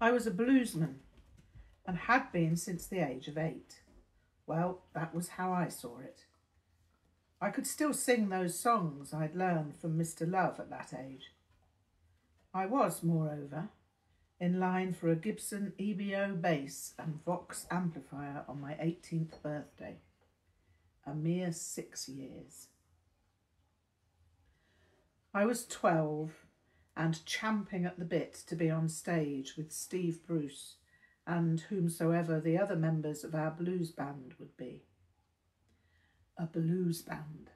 I was a bluesman and had been since the age of eight. Well, that was how I saw it. I could still sing those songs I'd learned from Mr. Love at that age. I was, moreover, in line for a Gibson EBO bass and Vox amplifier on my 18th birthday, a mere six years. I was 12 and champing at the bit to be on stage with Steve Bruce and whomsoever the other members of our blues band would be. A blues band.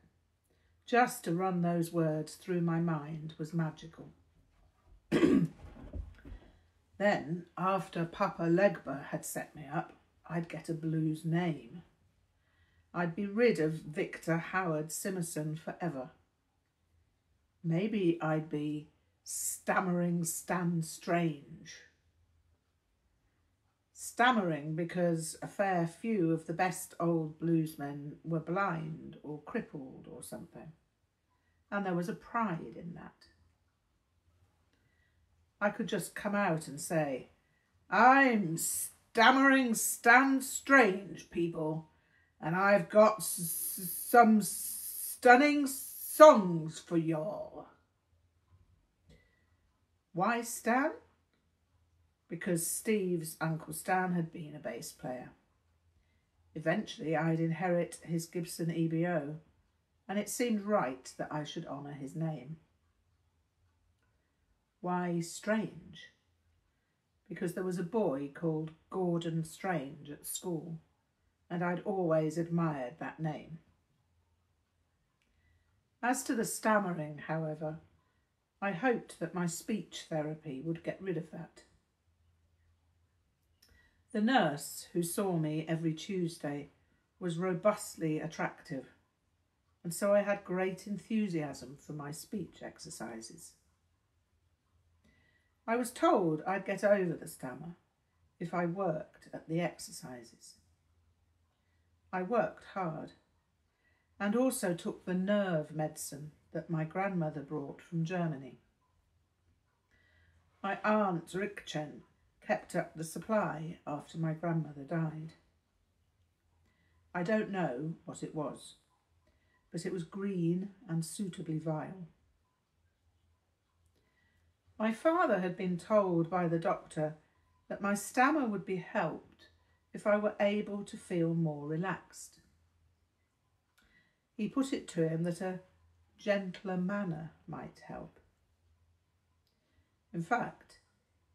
Just to run those words through my mind was magical. then, after Papa Legba had set me up, I'd get a blues name. I'd be rid of Victor Howard Simerson forever. Maybe I'd be stammering Stan Strange. Stammering because a fair few of the best old bluesmen were blind or crippled or something, and there was a pride in that. I could just come out and say, I'm stammering Stan Strange, people, and I've got some stunning songs for y'all. Why Stan? Because Steve's Uncle Stan had been a bass player. Eventually, I'd inherit his Gibson EBO, and it seemed right that I should honour his name. Why Strange? Because there was a boy called Gordon Strange at school, and I'd always admired that name. As to the stammering, however, I hoped that my speech therapy would get rid of that. The nurse who saw me every Tuesday was robustly attractive, and so I had great enthusiasm for my speech exercises. I was told I'd get over the stammer if I worked at the exercises. I worked hard and also took the nerve medicine that my grandmother brought from Germany. My aunt Rikchen kept up the supply after my grandmother died. I don't know what it was, but it was green and suitably vile. My father had been told by the doctor that my stammer would be helped if I were able to feel more relaxed. He put it to him that a gentler manner might help. In fact,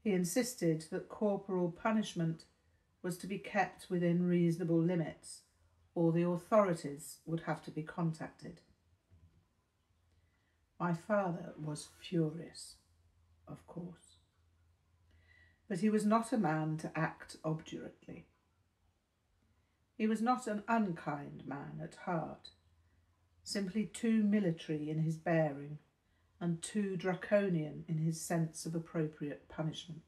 he insisted that corporal punishment was to be kept within reasonable limits, or the authorities would have to be contacted. My father was furious, of course, but he was not a man to act obdurately. He was not an unkind man at heart, simply too military in his bearing and too draconian in his sense of appropriate punishment.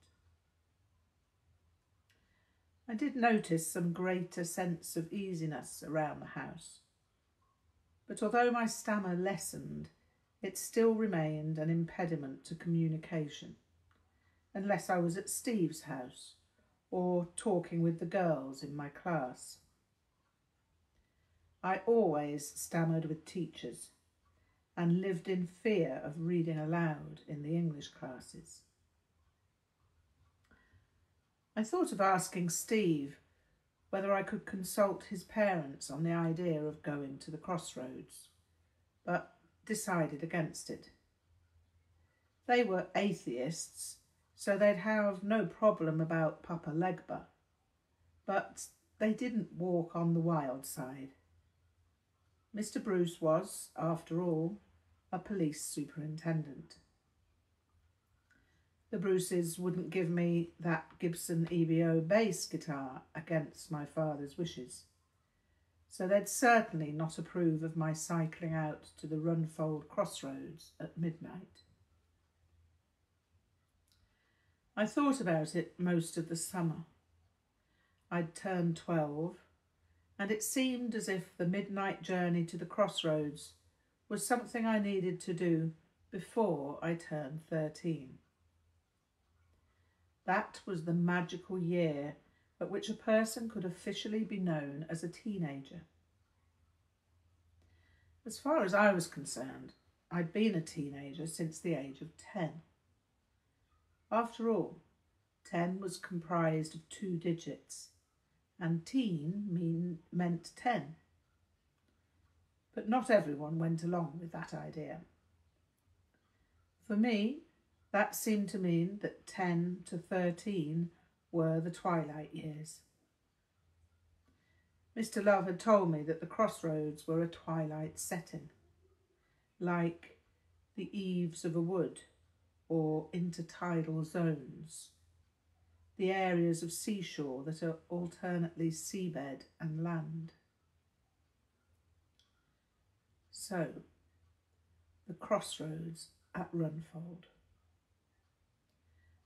I did notice some greater sense of easiness around the house, but although my stammer lessened, it still remained an impediment to communication, unless I was at Steve's house or talking with the girls in my class. I always stammered with teachers and lived in fear of reading aloud in the English classes. I thought of asking Steve whether I could consult his parents on the idea of going to the crossroads, but decided against it. They were atheists, so they'd have no problem about Papa Legba, but they didn't walk on the wild side. Mr. Bruce was, after all, a police superintendent. The Bruces wouldn't give me that Gibson EBO bass guitar against my father's wishes, so they'd certainly not approve of my cycling out to the Runfold crossroads at midnight. I thought about it most of the summer. I'd turned twelve and it seemed as if the midnight journey to the crossroads was something I needed to do before I turned 13. That was the magical year at which a person could officially be known as a teenager. As far as I was concerned, I'd been a teenager since the age of 10. After all, 10 was comprised of two digits, and teen mean, meant 10. But not everyone went along with that idea. For me, that seemed to mean that 10 to 13 were the twilight years. Mr. Love had told me that the crossroads were a twilight setting, like the eaves of a wood or intertidal zones, the areas of seashore that are alternately seabed and land. So, the crossroads at Runfold.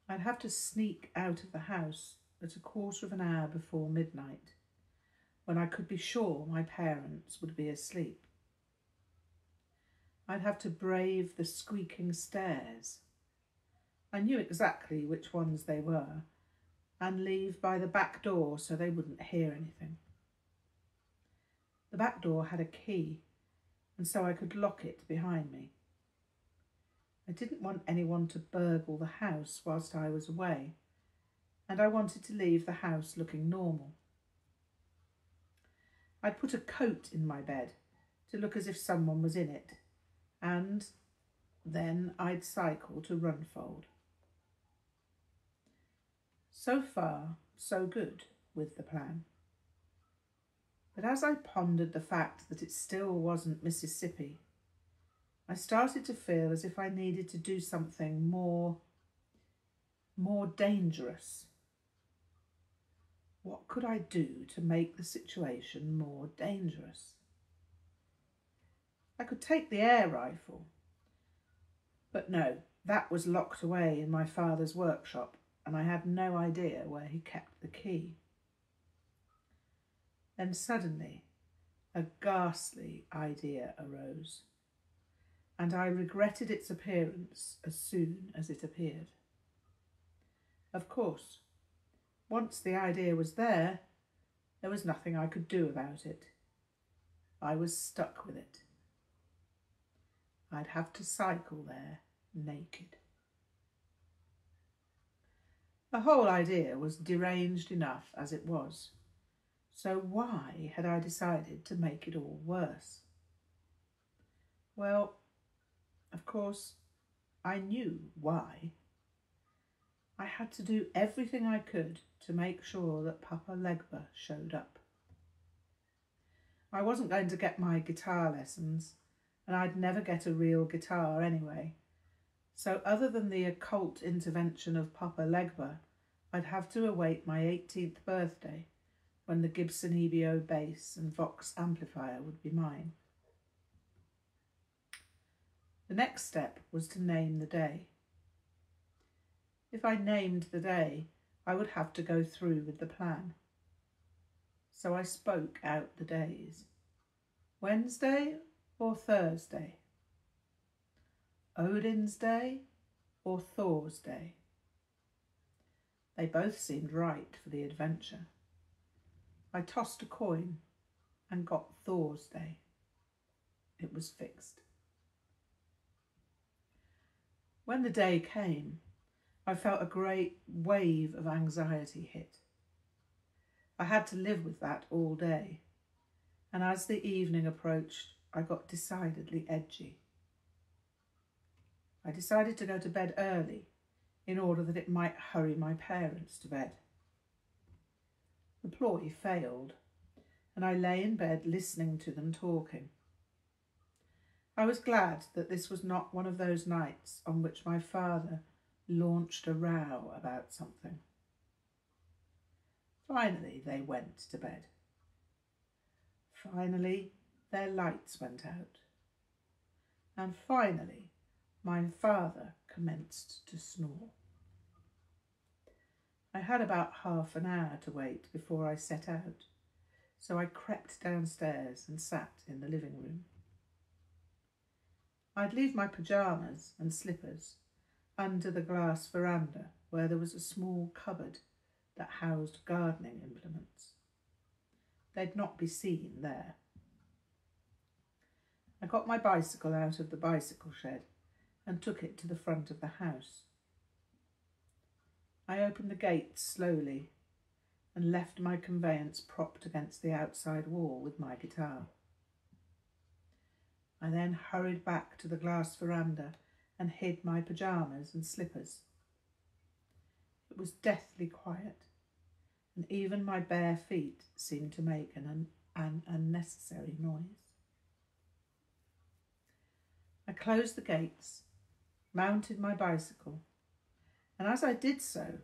I'd have to sneak out of the house at a quarter of an hour before midnight, when I could be sure my parents would be asleep. I'd have to brave the squeaking stairs. I knew exactly which ones they were, and leave by the back door so they wouldn't hear anything. The back door had a key, and so I could lock it behind me. I didn't want anyone to burgle the house whilst I was away, and I wanted to leave the house looking normal. I'd put a coat in my bed to look as if someone was in it, and then I'd cycle to Runfold. So far, so good with the plan. But as I pondered the fact that it still wasn't Mississippi, I started to feel as if I needed to do something more, more dangerous. What could I do to make the situation more dangerous? I could take the air rifle, but no, that was locked away in my father's workshop and I had no idea where he kept the key. Then suddenly a ghastly idea arose and I regretted its appearance as soon as it appeared. Of course, once the idea was there, there was nothing I could do about it. I was stuck with it. I'd have to cycle there naked. The whole idea was deranged enough as it was, so why had I decided to make it all worse? Well, of course, I knew why. I had to do everything I could to make sure that Papa Legba showed up. I wasn't going to get my guitar lessons, and I'd never get a real guitar anyway. So other than the occult intervention of Papa Legba, I'd have to await my 18th birthday when the Gibson EBO bass and Vox amplifier would be mine. The next step was to name the day. If I named the day, I would have to go through with the plan. So I spoke out the days. Wednesday or Thursday? Odin's Day or Thor's Day? They both seemed right for the adventure. I tossed a coin and got Thor's Day. It was fixed. When the day came, I felt a great wave of anxiety hit. I had to live with that all day, and as the evening approached, I got decidedly edgy. I decided to go to bed early in order that it might hurry my parents to bed. The ploy failed, and I lay in bed listening to them talking. I was glad that this was not one of those nights on which my father launched a row about something. Finally, they went to bed. Finally, their lights went out. And finally, my father commenced to snore. I had about half an hour to wait before I set out, so I crept downstairs and sat in the living room. I'd leave my pyjamas and slippers under the glass veranda where there was a small cupboard that housed gardening implements. They'd not be seen there. I got my bicycle out of the bicycle shed and took it to the front of the house. I opened the gate slowly and left my conveyance propped against the outside wall with my guitar. I then hurried back to the glass veranda and hid my pyjamas and slippers. It was deathly quiet, and even my bare feet seemed to make an, an unnecessary noise. I closed the gates, mounted my bicycle, and as I did so,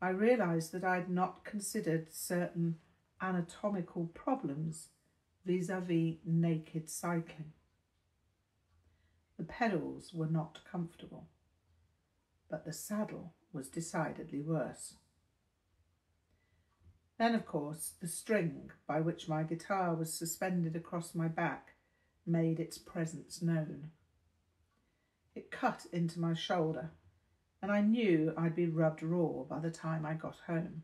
I realised that I had not considered certain anatomical problems vis a vis naked cycling. The pedals were not comfortable, but the saddle was decidedly worse. Then, of course, the string by which my guitar was suspended across my back made its presence known. It cut into my shoulder, and I knew I'd be rubbed raw by the time I got home,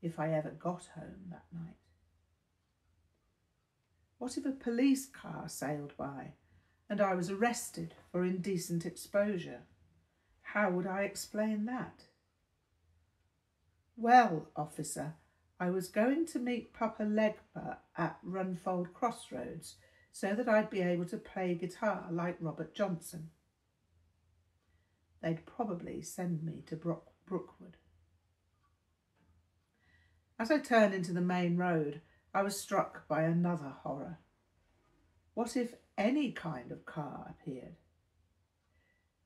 if I ever got home that night. What if a police car sailed by and I was arrested for indecent exposure? How would I explain that? Well, officer, I was going to meet Papa Legba at Runfold Crossroads so that I'd be able to play guitar like Robert Johnson. They'd probably send me to Brook- Brookwood. As I turned into the main road, I was struck by another horror. What if any kind of car appeared?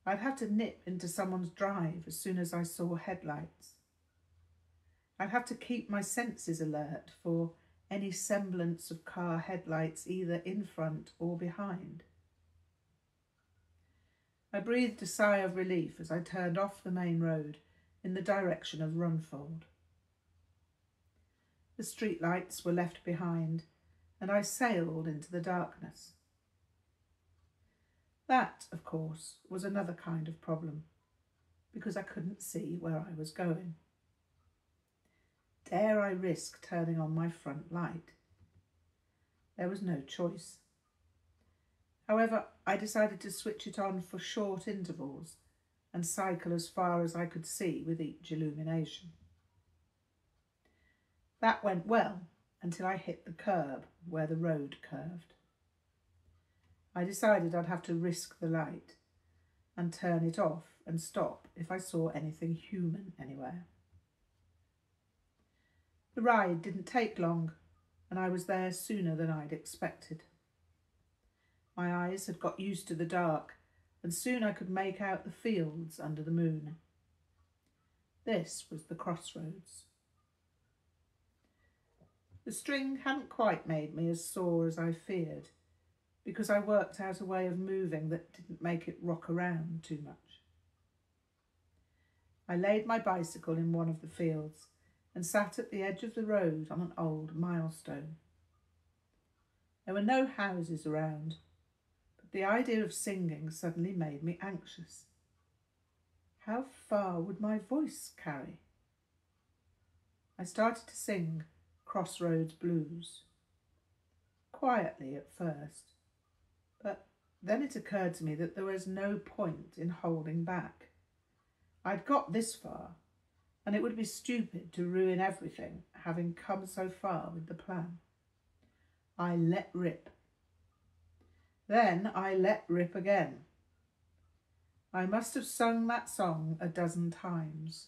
I'd have to nip into someone's drive as soon as I saw headlights. I'd have to keep my senses alert for any semblance of car headlights either in front or behind. I breathed a sigh of relief as I turned off the main road in the direction of Runfold. The street lights were left behind, and I sailed into the darkness. That, of course, was another kind of problem, because I couldn't see where I was going. Dare I risk turning on my front light? There was no choice. However, I decided to switch it on for short intervals and cycle as far as I could see with each illumination. That went well until I hit the curb where the road curved. I decided I'd have to risk the light and turn it off and stop if I saw anything human anywhere. The ride didn't take long, and I was there sooner than I'd expected. My eyes had got used to the dark, and soon I could make out the fields under the moon. This was the crossroads. The string hadn't quite made me as sore as I feared, because I worked out a way of moving that didn't make it rock around too much. I laid my bicycle in one of the fields and sat at the edge of the road on an old milestone. There were no houses around, but the idea of singing suddenly made me anxious. How far would my voice carry? I started to sing Crossroads Blues. Quietly at first, but then it occurred to me that there was no point in holding back. I'd got this far and it would be stupid to ruin everything, having come so far with the plan. I let rip. Then I let rip again. I must have sung that song a dozen times.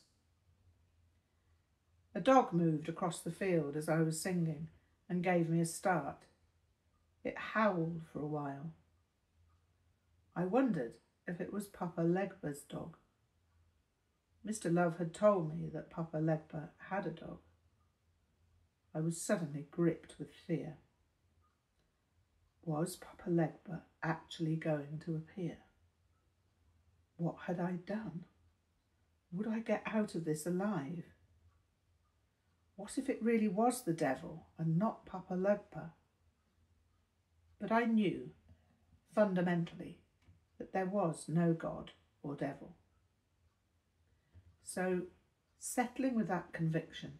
A dog moved across the field as I was singing and gave me a start. It howled for a while. I wondered if it was Papa Legba's dog. Mr. Love had told me that Papa Legba had a dog. I was suddenly gripped with fear. Was Papa Legba actually going to appear? What had I done? Would I get out of this alive? What if it really was the devil and not Papa Legba? But I knew, fundamentally, that there was no God or devil. So, settling with that conviction,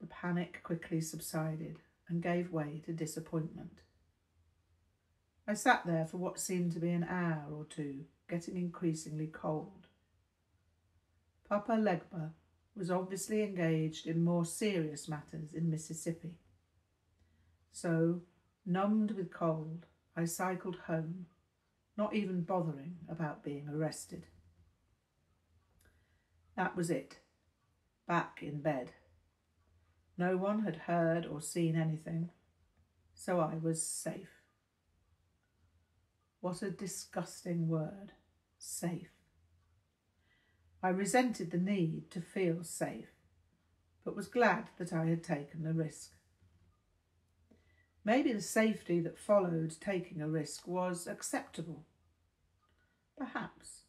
the panic quickly subsided and gave way to disappointment. I sat there for what seemed to be an hour or two, getting increasingly cold. Papa Legba was obviously engaged in more serious matters in Mississippi. So, numbed with cold, I cycled home, not even bothering about being arrested. That was it. Back in bed. No one had heard or seen anything, so I was safe. What a disgusting word. Safe. I resented the need to feel safe, but was glad that I had taken the risk. Maybe the safety that followed taking a risk was acceptable. Perhaps.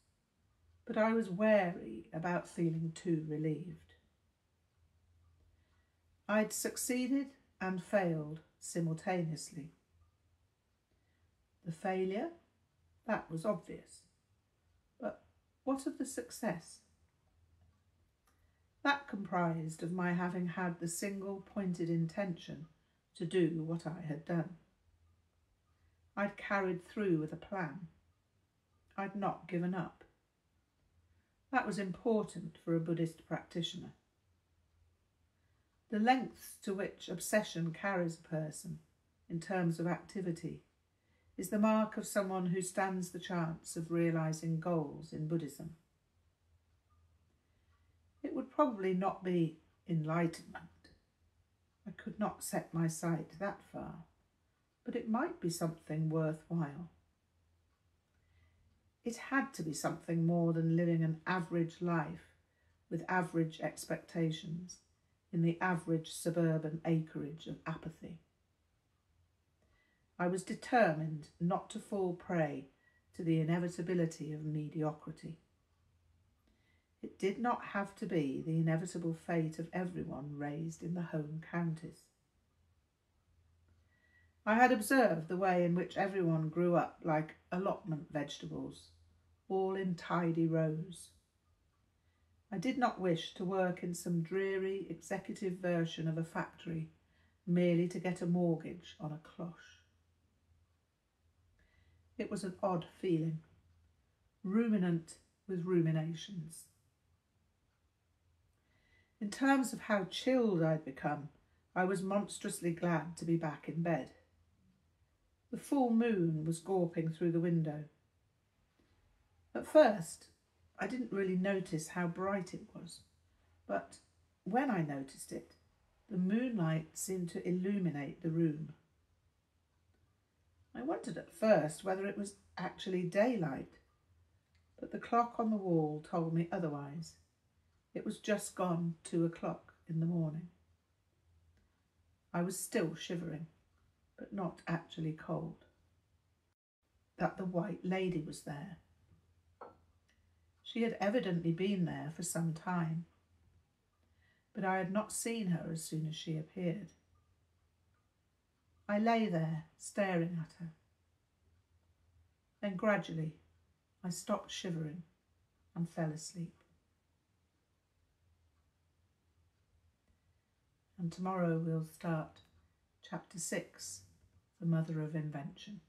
But I was wary about feeling too relieved. I'd succeeded and failed simultaneously. The failure that was obvious. But what of the success? That comprised of my having had the single pointed intention to do what I had done. I'd carried through with a plan. I'd not given up. That was important for a Buddhist practitioner. The lengths to which obsession carries a person in terms of activity is the mark of someone who stands the chance of realizing goals in Buddhism. It would probably not be enlightenment. I could not set my sight that far, but it might be something worthwhile. It had to be something more than living an average life with average expectations in the average suburban acreage of apathy. I was determined not to fall prey to the inevitability of mediocrity. It did not have to be the inevitable fate of everyone raised in the home counties. I had observed the way in which everyone grew up like allotment vegetables, all in tidy rows. I did not wish to work in some dreary executive version of a factory merely to get a mortgage on a cloche. It was an odd feeling, ruminant with ruminations. In terms of how chilled I'd become, I was monstrously glad to be back in bed. The full moon was gawping through the window. At first, I didn't really notice how bright it was, but when I noticed it, the moonlight seemed to illuminate the room. I wondered at first whether it was actually daylight, but the clock on the wall told me otherwise. It was just gone two o'clock in the morning. I was still shivering, but not actually cold. That the White Lady was there. She had evidently been there for some time, but I had not seen her as soon as she appeared. I lay there, staring at her. Then gradually, I stopped shivering and fell asleep. And tomorrow we'll start chapter six, The Mother of Invention.